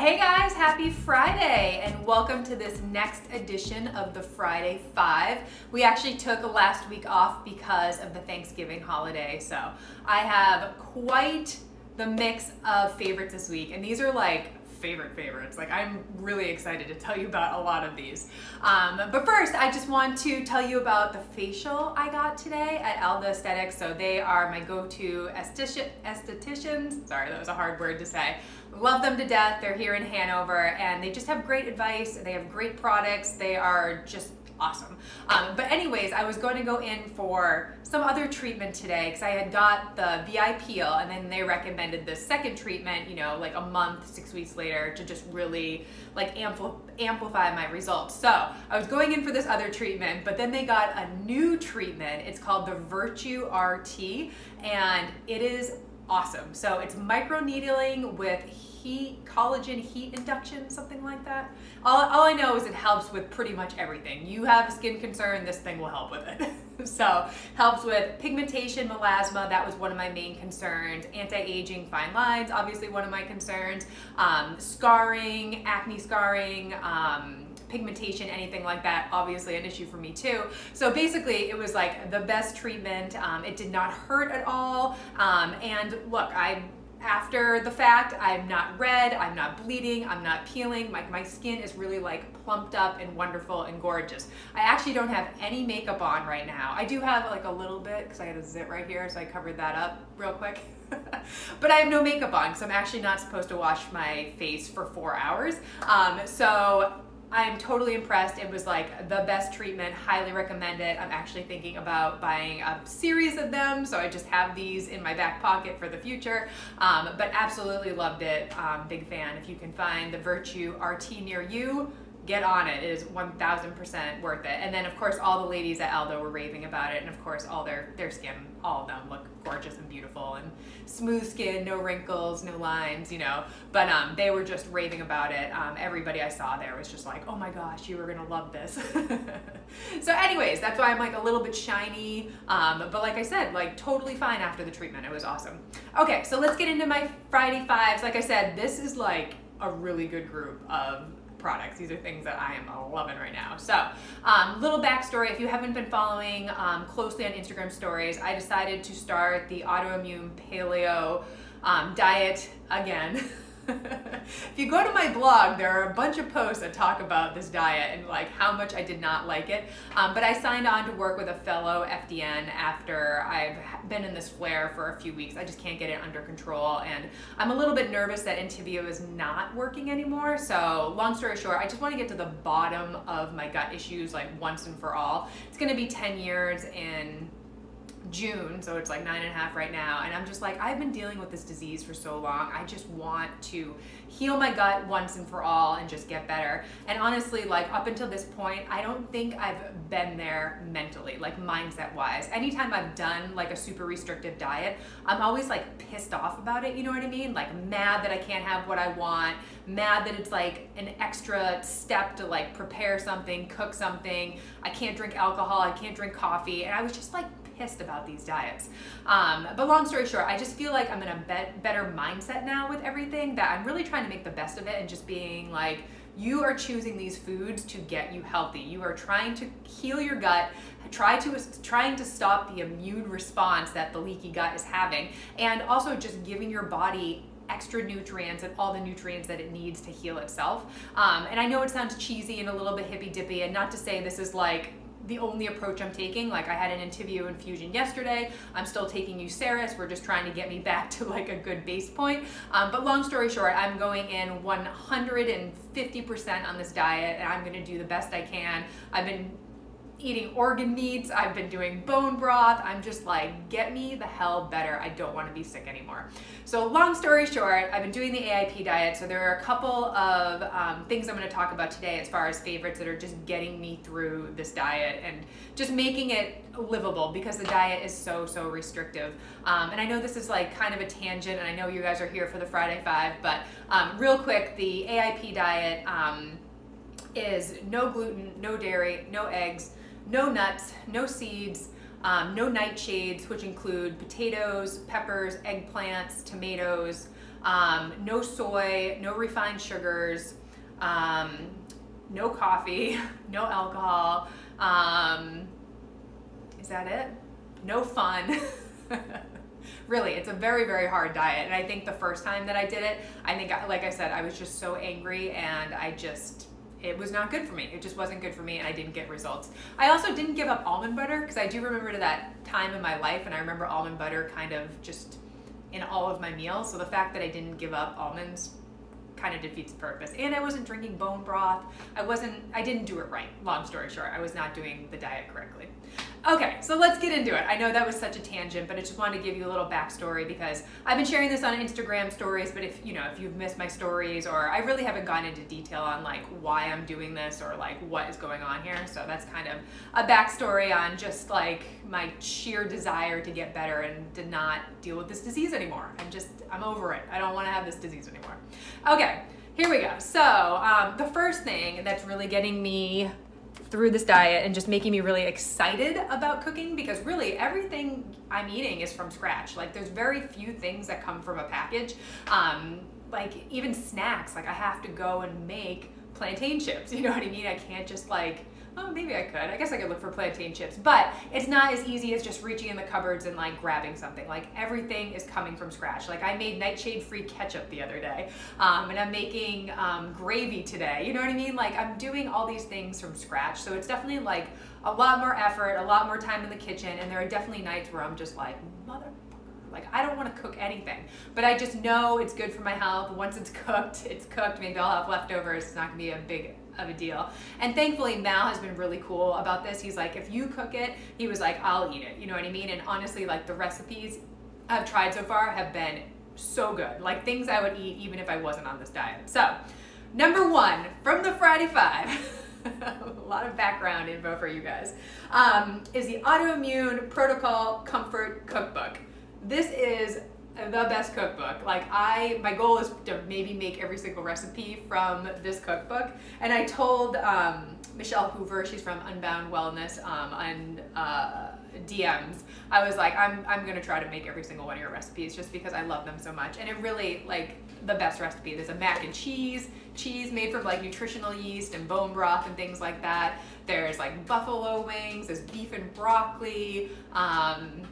Hey guys, happy Friday, and welcome to this next edition of the Friday Five. We actually took last week off because of the Thanksgiving holiday, so I have quite the mix of favorites this week, and these are like favorite favorites. Like, I'm really excited to tell you about a lot of these. Um, but first, I just want to tell you about the facial I got today at Alda Aesthetics. So, they are my go to estheticians. Sorry, that was a hard word to say. Love them to death. They're here in Hanover and they just have great advice. They have great products. They are just awesome. Um, but anyways, I was going to go in for some other treatment today because I had got the VI peel and then they recommended the second treatment, you know, like a month, six weeks later to just really like ampl- amplify my results. So I was going in for this other treatment, but then they got a new treatment. It's called the Virtue RT and it is awesome. So it's micro needling with heat, collagen heat induction, something like that. All, all I know is it helps with pretty much everything. You have a skin concern, this thing will help with it. so helps with pigmentation, melasma, that was one of my main concerns. Anti-aging, fine lines, obviously one of my concerns. Um, scarring, acne scarring, um, pigmentation, anything like that, obviously an issue for me too. So basically, it was like the best treatment. Um, it did not hurt at all. Um, and look, I after the fact i'm not red i'm not bleeding i'm not peeling like my skin is really like plumped up and wonderful and gorgeous i actually don't have any makeup on right now i do have like a little bit because i had a zit right here so i covered that up real quick but i have no makeup on because i'm actually not supposed to wash my face for four hours um, so I'm totally impressed. It was like the best treatment. Highly recommend it. I'm actually thinking about buying a series of them, so I just have these in my back pocket for the future. Um, but absolutely loved it. Um, big fan. If you can find the Virtue RT near you, get on it. It is 1000% worth it. And then of course all the ladies at Aldo were raving about it and of course all their their skin, all of them look gorgeous and beautiful and smooth skin, no wrinkles, no lines, you know. But um, they were just raving about it. Um, everybody I saw there was just like, "Oh my gosh, you are to love this." so anyways, that's why I'm like a little bit shiny. Um, but like I said, like totally fine after the treatment. It was awesome. Okay, so let's get into my Friday fives. Like I said, this is like a really good group of products. These are things that I am loving right now. So, um, little backstory if you haven't been following um, closely on Instagram stories, I decided to start the autoimmune paleo um, diet again. if you go to my blog, there are a bunch of posts that talk about this diet and like how much I did not like it. Um, but I signed on to work with a fellow FDN after I've been in this flare for a few weeks. I just can't get it under control, and I'm a little bit nervous that Entyvio is not working anymore. So, long story short, I just want to get to the bottom of my gut issues like once and for all. It's going to be 10 years in June, so it's like nine and a half right now, and I'm just like, I've been dealing with this disease for so long. I just want to heal my gut once and for all and just get better. And honestly, like up until this point, I don't think I've been there mentally, like mindset wise. Anytime I've done like a super restrictive diet, I'm always like pissed off about it, you know what I mean? Like mad that I can't have what I want, mad that it's like an extra step to like prepare something, cook something. I can't drink alcohol, I can't drink coffee. And I was just like pissed about these diets. Um, but long story short, I just feel like I'm in a be- better mindset now with everything that I'm really trying to make the best of it and just being like, you are choosing these foods to get you healthy. You are trying to heal your gut, try to trying to stop the immune response that the leaky gut is having, and also just giving your body extra nutrients and all the nutrients that it needs to heal itself. Um, and I know it sounds cheesy and a little bit hippy dippy, and not to say this is like the only approach I'm taking. Like I had an Entyvio infusion yesterday. I'm still taking Uceris. We're just trying to get me back to like a good base point. Um, but long story short, I'm going in 150% on this diet and I'm going to do the best I can. I've been eating organ meats. I've been doing bone broth. I'm just like, get me the hell better. I don't want to be sick anymore. So, long story short, I've been doing the AIP diet. So, there are a couple of um, things I'm going to talk about today as far as favorites that are just getting me through this diet and just making it livable because the diet is so, so restrictive. Um, and I know this is like kind of a tangent, and I know you guys are here for the Friday Five, but um, real quick, the AIP diet um, is no gluten, no dairy, no eggs no nuts, no seeds, um, no nightshades, which include potatoes, peppers, eggplants, tomatoes, um, no soy, no refined sugars, um, no coffee, no alcohol. Um, is that it? No fun. really, it's a very, very hard diet. And I think the first time that I did it, I think, like I said, I was just so angry and I just it was not good for me. It just wasn't good for me, and I didn't get results. I also didn't give up almond butter because I do remember to that time in my life, and I remember almond butter kind of just in all of my meals. So the fact that I didn't give up almonds kind of defeats the purpose. And I wasn't drinking bone broth. I wasn't, I didn't do it right. Long story short, I was not doing the diet correctly. Okay, so let's get into it. I know that was such a tangent, but I just wanted to give you a little backstory because I've been sharing this on Instagram stories, but if you know, if you've missed my stories or I really haven't gone into detail on like why I'm doing this or like what is going on here. So that's kind of a backstory on just like my sheer desire to get better and to not deal with this disease anymore. I'm just, I'm over it. I don't want to have this disease anymore. Okay, here we go. So, um, the first thing that's really getting me through this diet and just making me really excited about cooking because really everything I'm eating is from scratch. Like there's very few things that come from a package. Um, like even snacks, like I have to go and make plantain chips. You know what I mean? I can't just like oh, maybe I could. I guess I could look for plantain chips, but it's not as easy as just reaching in the cupboards and like grabbing something. Like everything is coming from scratch. Like I made nightshade free ketchup the other day, um, and I'm making um, gravy today. You know what I mean? Like I'm doing all these things from scratch. So it's definitely like a lot more effort, a lot more time in the kitchen, and there are definitely nights where I'm just like, mother like I don't want to cook anything, but I just know it's good for my health. Once it's cooked, it's cooked. Maybe I'll have leftovers. It's not gonna be a big of a deal. And thankfully, Mal has been really cool about this. He's like, if you cook it, he was like, I'll eat it. You know what I mean? And honestly, like the recipes I've tried so far have been so good. Like things I would eat even if I wasn't on this diet. So, number one from the Friday Five. a lot of background info for you guys. Um, is the Autoimmune Protocol Comfort Cookbook. This is the best cookbook. Like I, my goal is to maybe make every single recipe from this cookbook. And I told um, Michelle Hoover, she's from Unbound Wellness, um, on uh, DMs. I was like, I'm, I'm gonna try to make every single one of your recipes just because I love them so much. And it really like the best recipe. There's a mac and cheese, cheese made from like nutritional yeast and bone broth and things like that. There's like buffalo wings. There's beef and broccoli. Um,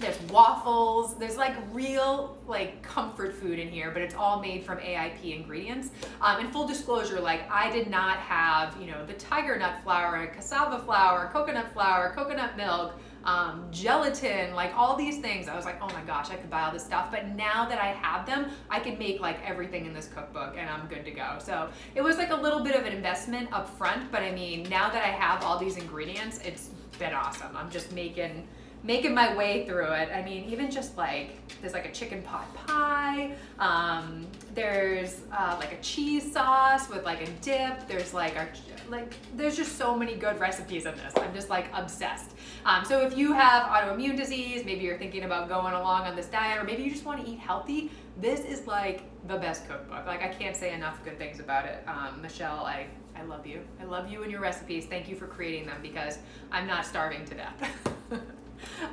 there's waffles there's like real like comfort food in here but it's all made from aip ingredients um, and full disclosure like i did not have you know the tiger nut flour cassava flour coconut flour coconut milk um, gelatin, like all these things. I was like, oh my gosh, I could buy all this stuff. But now that I have them, I can make like everything in this cookbook and I'm good to go. So it was like a little bit of an investment up front. But I mean, now that I have all these ingredients, it's been awesome. I'm just making making my way through it. I mean, even just like there's like a chicken pot pie. Um, there's uh, like a cheese sauce with like a dip. There's like our like there's just so many good recipes in this. I'm just like obsessed. Um, so if you have autoimmune disease, maybe you're thinking about going along on this diet, or maybe you just want to eat healthy. This is like the best cookbook. Like I can't say enough good things about it. Um, Michelle, I I love you. I love you and your recipes. Thank you for creating them because I'm not starving to death.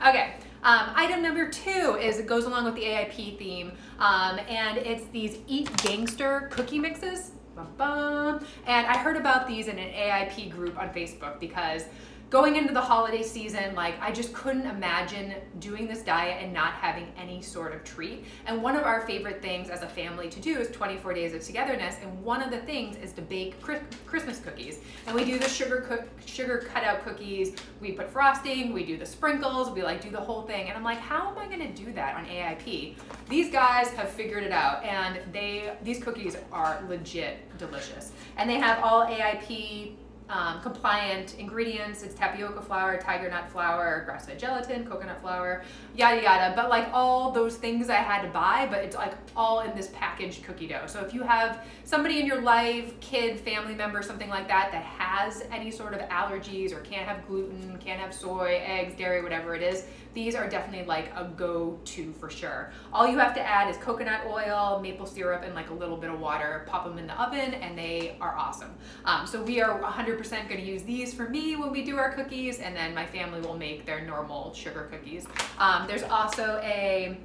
okay. Um, item number two is it goes along with the AIP theme, um, and it's these Eat Gangster cookie mixes. Bum, And I heard about these in an AIP group on Facebook because going into the holiday season, like I just couldn't imagine doing this diet and not having any sort of treat. And one of our favorite things as a family to do is 24 days of togetherness. And one of the things is to bake Christmas cookies. And we do the sugar cook, sugar cutout cookies. We put frosting. We do the sprinkles. We like do the whole thing. And I'm like, how am I going to do that on AIP? These guys have figured it out, and they these cookies are legit delicious. And they have all AIP um, compliant ingredients. It's tapioca flour, tiger nut flour, grass-fed gelatin, coconut flour, yada yada. But like all those things I had to buy, but it's like all in this packaged cookie dough. So if you have somebody in your life, kid, family member, something like that, that has any sort of allergies or can't have gluten, can't have soy, eggs, dairy, whatever it is, these are definitely like a go-to for sure. All you have to add is coconut oil, maple syrup, and like a little bit of water. Pop them in the oven, and they are awesome. Um, so we are 100% going to use these for me when we do our cookies, and then my family will make their normal sugar cookies. Um, there's also a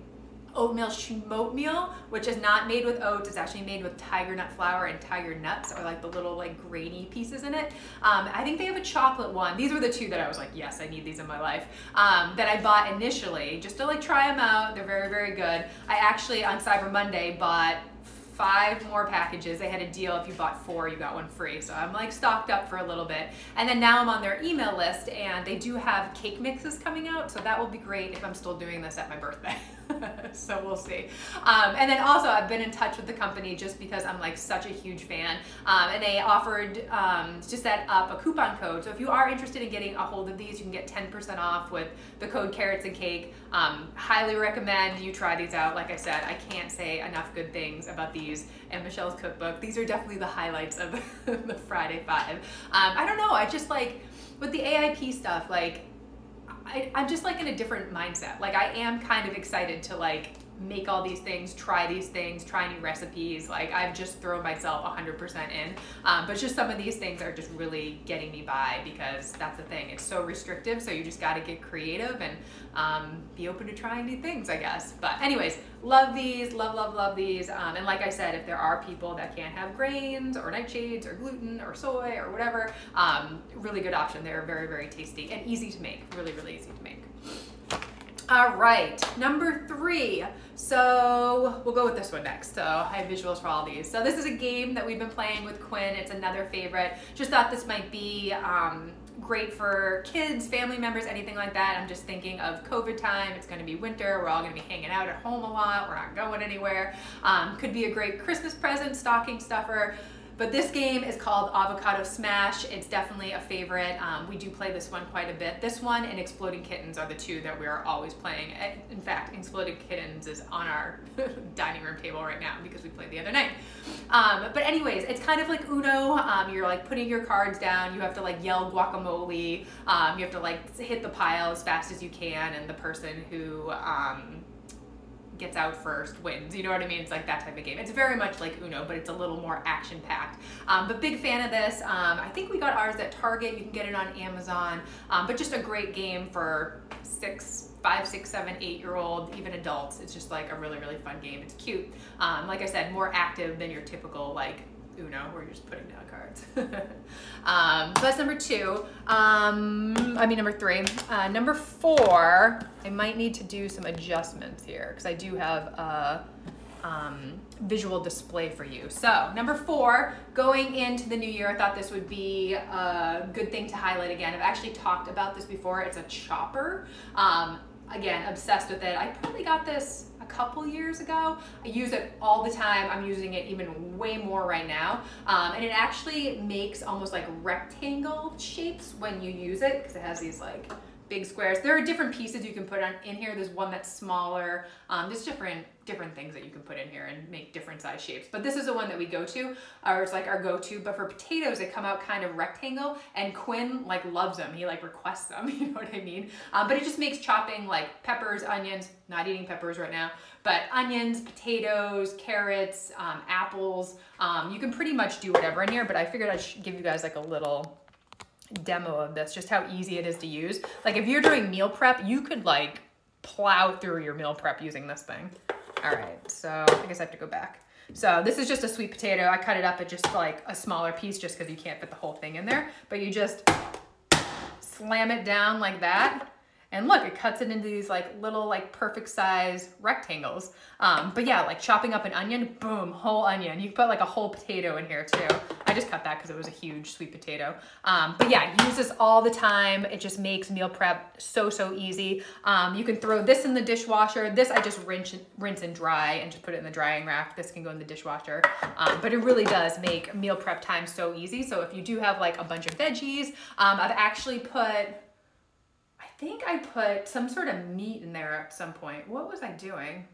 oatmeal schmoatmeal, which is not made with oats. It's actually made with tiger nut flour and tiger nuts, or like the little like grainy pieces in it. Um, I think they have a chocolate one. These were the two that I was like, yes, I need these in my life. Um, that I bought initially just to like try them out. They're very very good. I actually on Cyber Monday bought five more packages. They had a deal if you bought four, you got one free. So I'm like stocked up for a little bit. And then now I'm on their email list and they do have cake mixes coming out. So that will be great if I'm still doing this at my birthday. so we'll see. Um, and then also, I've been in touch with the company just because I'm like such a huge fan. Um, and they offered um, to set up a coupon code. So if you are interested in getting a hold of these, you can get 10% off with the code Carrots and Cake. Um, highly recommend you try these out. Like I said, I can't say enough good things about these and Michelle's cookbook. These are definitely the highlights of the Friday Five. Um, I don't know. I just like with the AIP stuff, like I, I'm just like in a different mindset. Like I am kind of excited to like make all these things, try these things, try new recipes. Like I've just thrown myself 100% in. Um, but just some of these things are just really getting me by because that's the thing. It's so restrictive. So you just got to get creative and um, be open to trying new things, I guess. But anyways, love these, love, love, love these. Um, and like I said, if there are people that can't have grains or nightshades or gluten or soy or whatever, um, really good option. They're very, very tasty and easy to make. Really, really easy to make. All right, number three. So we'll go with this one next. So I have visuals for all these. So this is a game that we've been playing with Quinn. It's another favorite. Just thought this might be um, great for kids, family members, anything like that. I'm just thinking of COVID time. It's going to be winter. We're all going to be hanging out at home a lot. We're not going anywhere. Um, could be a great Christmas present, stocking stuffer. But this game is called Avocado Smash. It's definitely a favorite. Um, we do play this one quite a bit. This one and Exploding Kittens are the two that we are always playing. In fact, Exploding Kittens is on our dining room table right now because we played the other night. Um, but anyways, it's kind of like Uno. Um, you're like putting your cards down. You have to like yell guacamole. Um, you have to like hit the pile as fast as you can, and the person who um, gets out first wins. You know what I mean? It's like that type of game. It's very much like Uno, but it's a little more action packed. Um, but big fan of this. Um, I think we got ours at Target. You can get it on Amazon. Um, but just a great game for six, five, six, seven, eight year old, even adults. It's just like a really, really fun game. It's cute. Um, like I said, more active than your typical like Uno, where you're just putting down cards. um, so that's number two. Um, I mean, number three. Uh, number four, I might need to do some adjustments here because I do have a um, visual display for you. So, number four, going into the new year, I thought this would be a good thing to highlight again. I've actually talked about this before. It's a chopper. Um, again, obsessed with it. I probably got this couple years ago. I use it all the time. I'm using it even way more right now. Um, and it actually makes almost like rectangle shapes when you use it because it has these like big squares. There are different pieces you can put on in here. There's one that's smaller. Um, there's different different things that you can put in here and make different size shapes. But this is the one that we go to, or it's like our go-to. But for potatoes, they come out kind of rectangle, and Quinn like loves them. He like requests them. You know what I mean? Um, but it just makes chopping like peppers, onions. Not eating peppers right now, but onions, potatoes, carrots, um, apples. Um, you can pretty much do whatever in here. But I figured I'd give you guys like a little demo of this, just how easy it is to use. Like if you're doing meal prep, you could like plow through your meal prep using this thing. All right, so I guess I have to go back. So this is just a sweet potato. I cut it up at just like a smaller piece just because you can't fit the whole thing in there. But you just slam it down like that. And look, it cuts it into these like little like perfect size rectangles. Um, but yeah, like chopping up an onion, boom, whole onion. You can put like a whole potato in here too. I just cut that because it was a huge sweet potato. Um, but yeah, use this all the time. It just makes meal prep so, so easy. Um, you can throw this in the dishwasher. This I just rinse, rinse and dry and just put it in the drying rack. This can go in the dishwasher. Um, but it really does make meal prep time so easy. So if you do have like a bunch of veggies, um, I've actually put, I think I put some sort of meat in there at some point. What was I doing?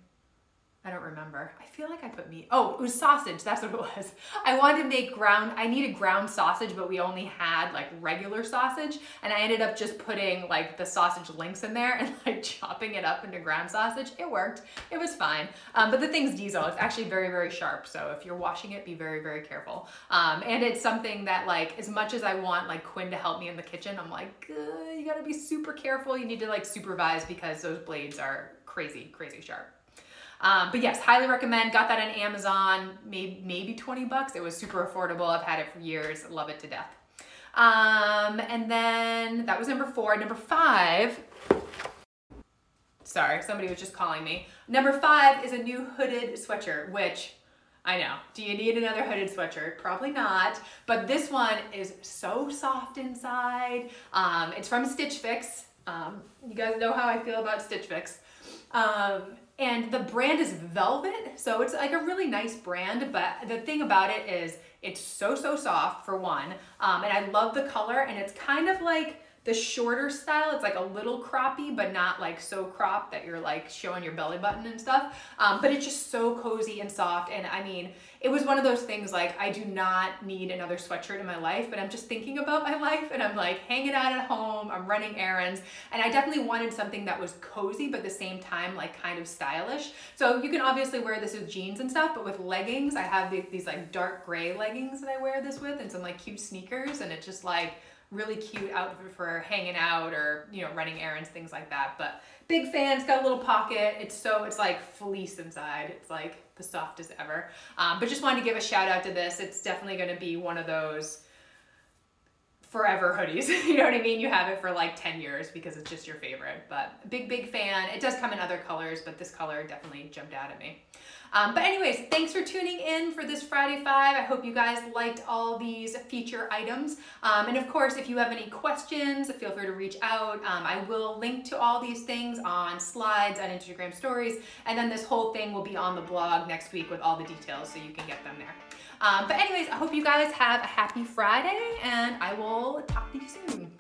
I don't remember. I feel like I put meat. Oh, it was sausage. That's what it was. I wanted to make ground, I needed ground sausage, but we only had like regular sausage. And I ended up just putting like the sausage links in there and like chopping it up into ground sausage. It worked. It was fine. Um, but the thing's diesel. It's actually very, very sharp. So if you're washing it, be very, very careful. Um, and it's something that like, as much as I want like Quinn to help me in the kitchen, I'm like, you gotta be super careful. You need to like supervise because those blades are crazy, crazy sharp. Um, but yes, highly recommend. Got that on Amazon, maybe, maybe 20 bucks. It was super affordable. I've had it for years. Love it to death. Um, and then that was number four. Number five, sorry, somebody was just calling me. Number five is a new hooded sweatshirt, which I know. Do you need another hooded sweatshirt? Probably not. But this one is so soft inside. Um, it's from Stitch Fix. Um, you guys know how I feel about Stitch Fix. Um, and the brand is Velvet, so it's like a really nice brand. But the thing about it is, it's so so soft for one, um, and I love the color. And it's kind of like the shorter style, it's like a little croppy, but not like so cropped that you're like showing your belly button and stuff. Um, but it's just so cozy and soft. And I mean, it was one of those things like I do not need another sweatshirt in my life, but I'm just thinking about my life and I'm like hanging out at home, I'm running errands, and I definitely wanted something that was cozy, but at the same time, like kind of stylish. So you can obviously wear this with jeans and stuff, but with leggings, I have these, these like dark gray leggings that I wear this with and some like cute sneakers, and it's just like, really cute outfit for hanging out or you know running errands things like that but big fan it's got a little pocket it's so it's like fleece inside it's like the softest ever um, but just wanted to give a shout out to this it's definitely going to be one of those forever hoodies. you know what I mean? You have it for like 10 years because it's just your favorite. But big, big fan. It does come in other colors, but this color definitely jumped out at me. Um, but anyways, thanks for tuning in for this Friday Five. I hope you guys liked all these feature items. Um, and of course, if you have any questions, feel free to reach out. Um, I will link to all these things on slides on Instagram stories. And then this whole thing will be on the blog next week with all the details so you can get them there. Um, but anyways, I hope you guys have a happy Friday and I will talk to you soon.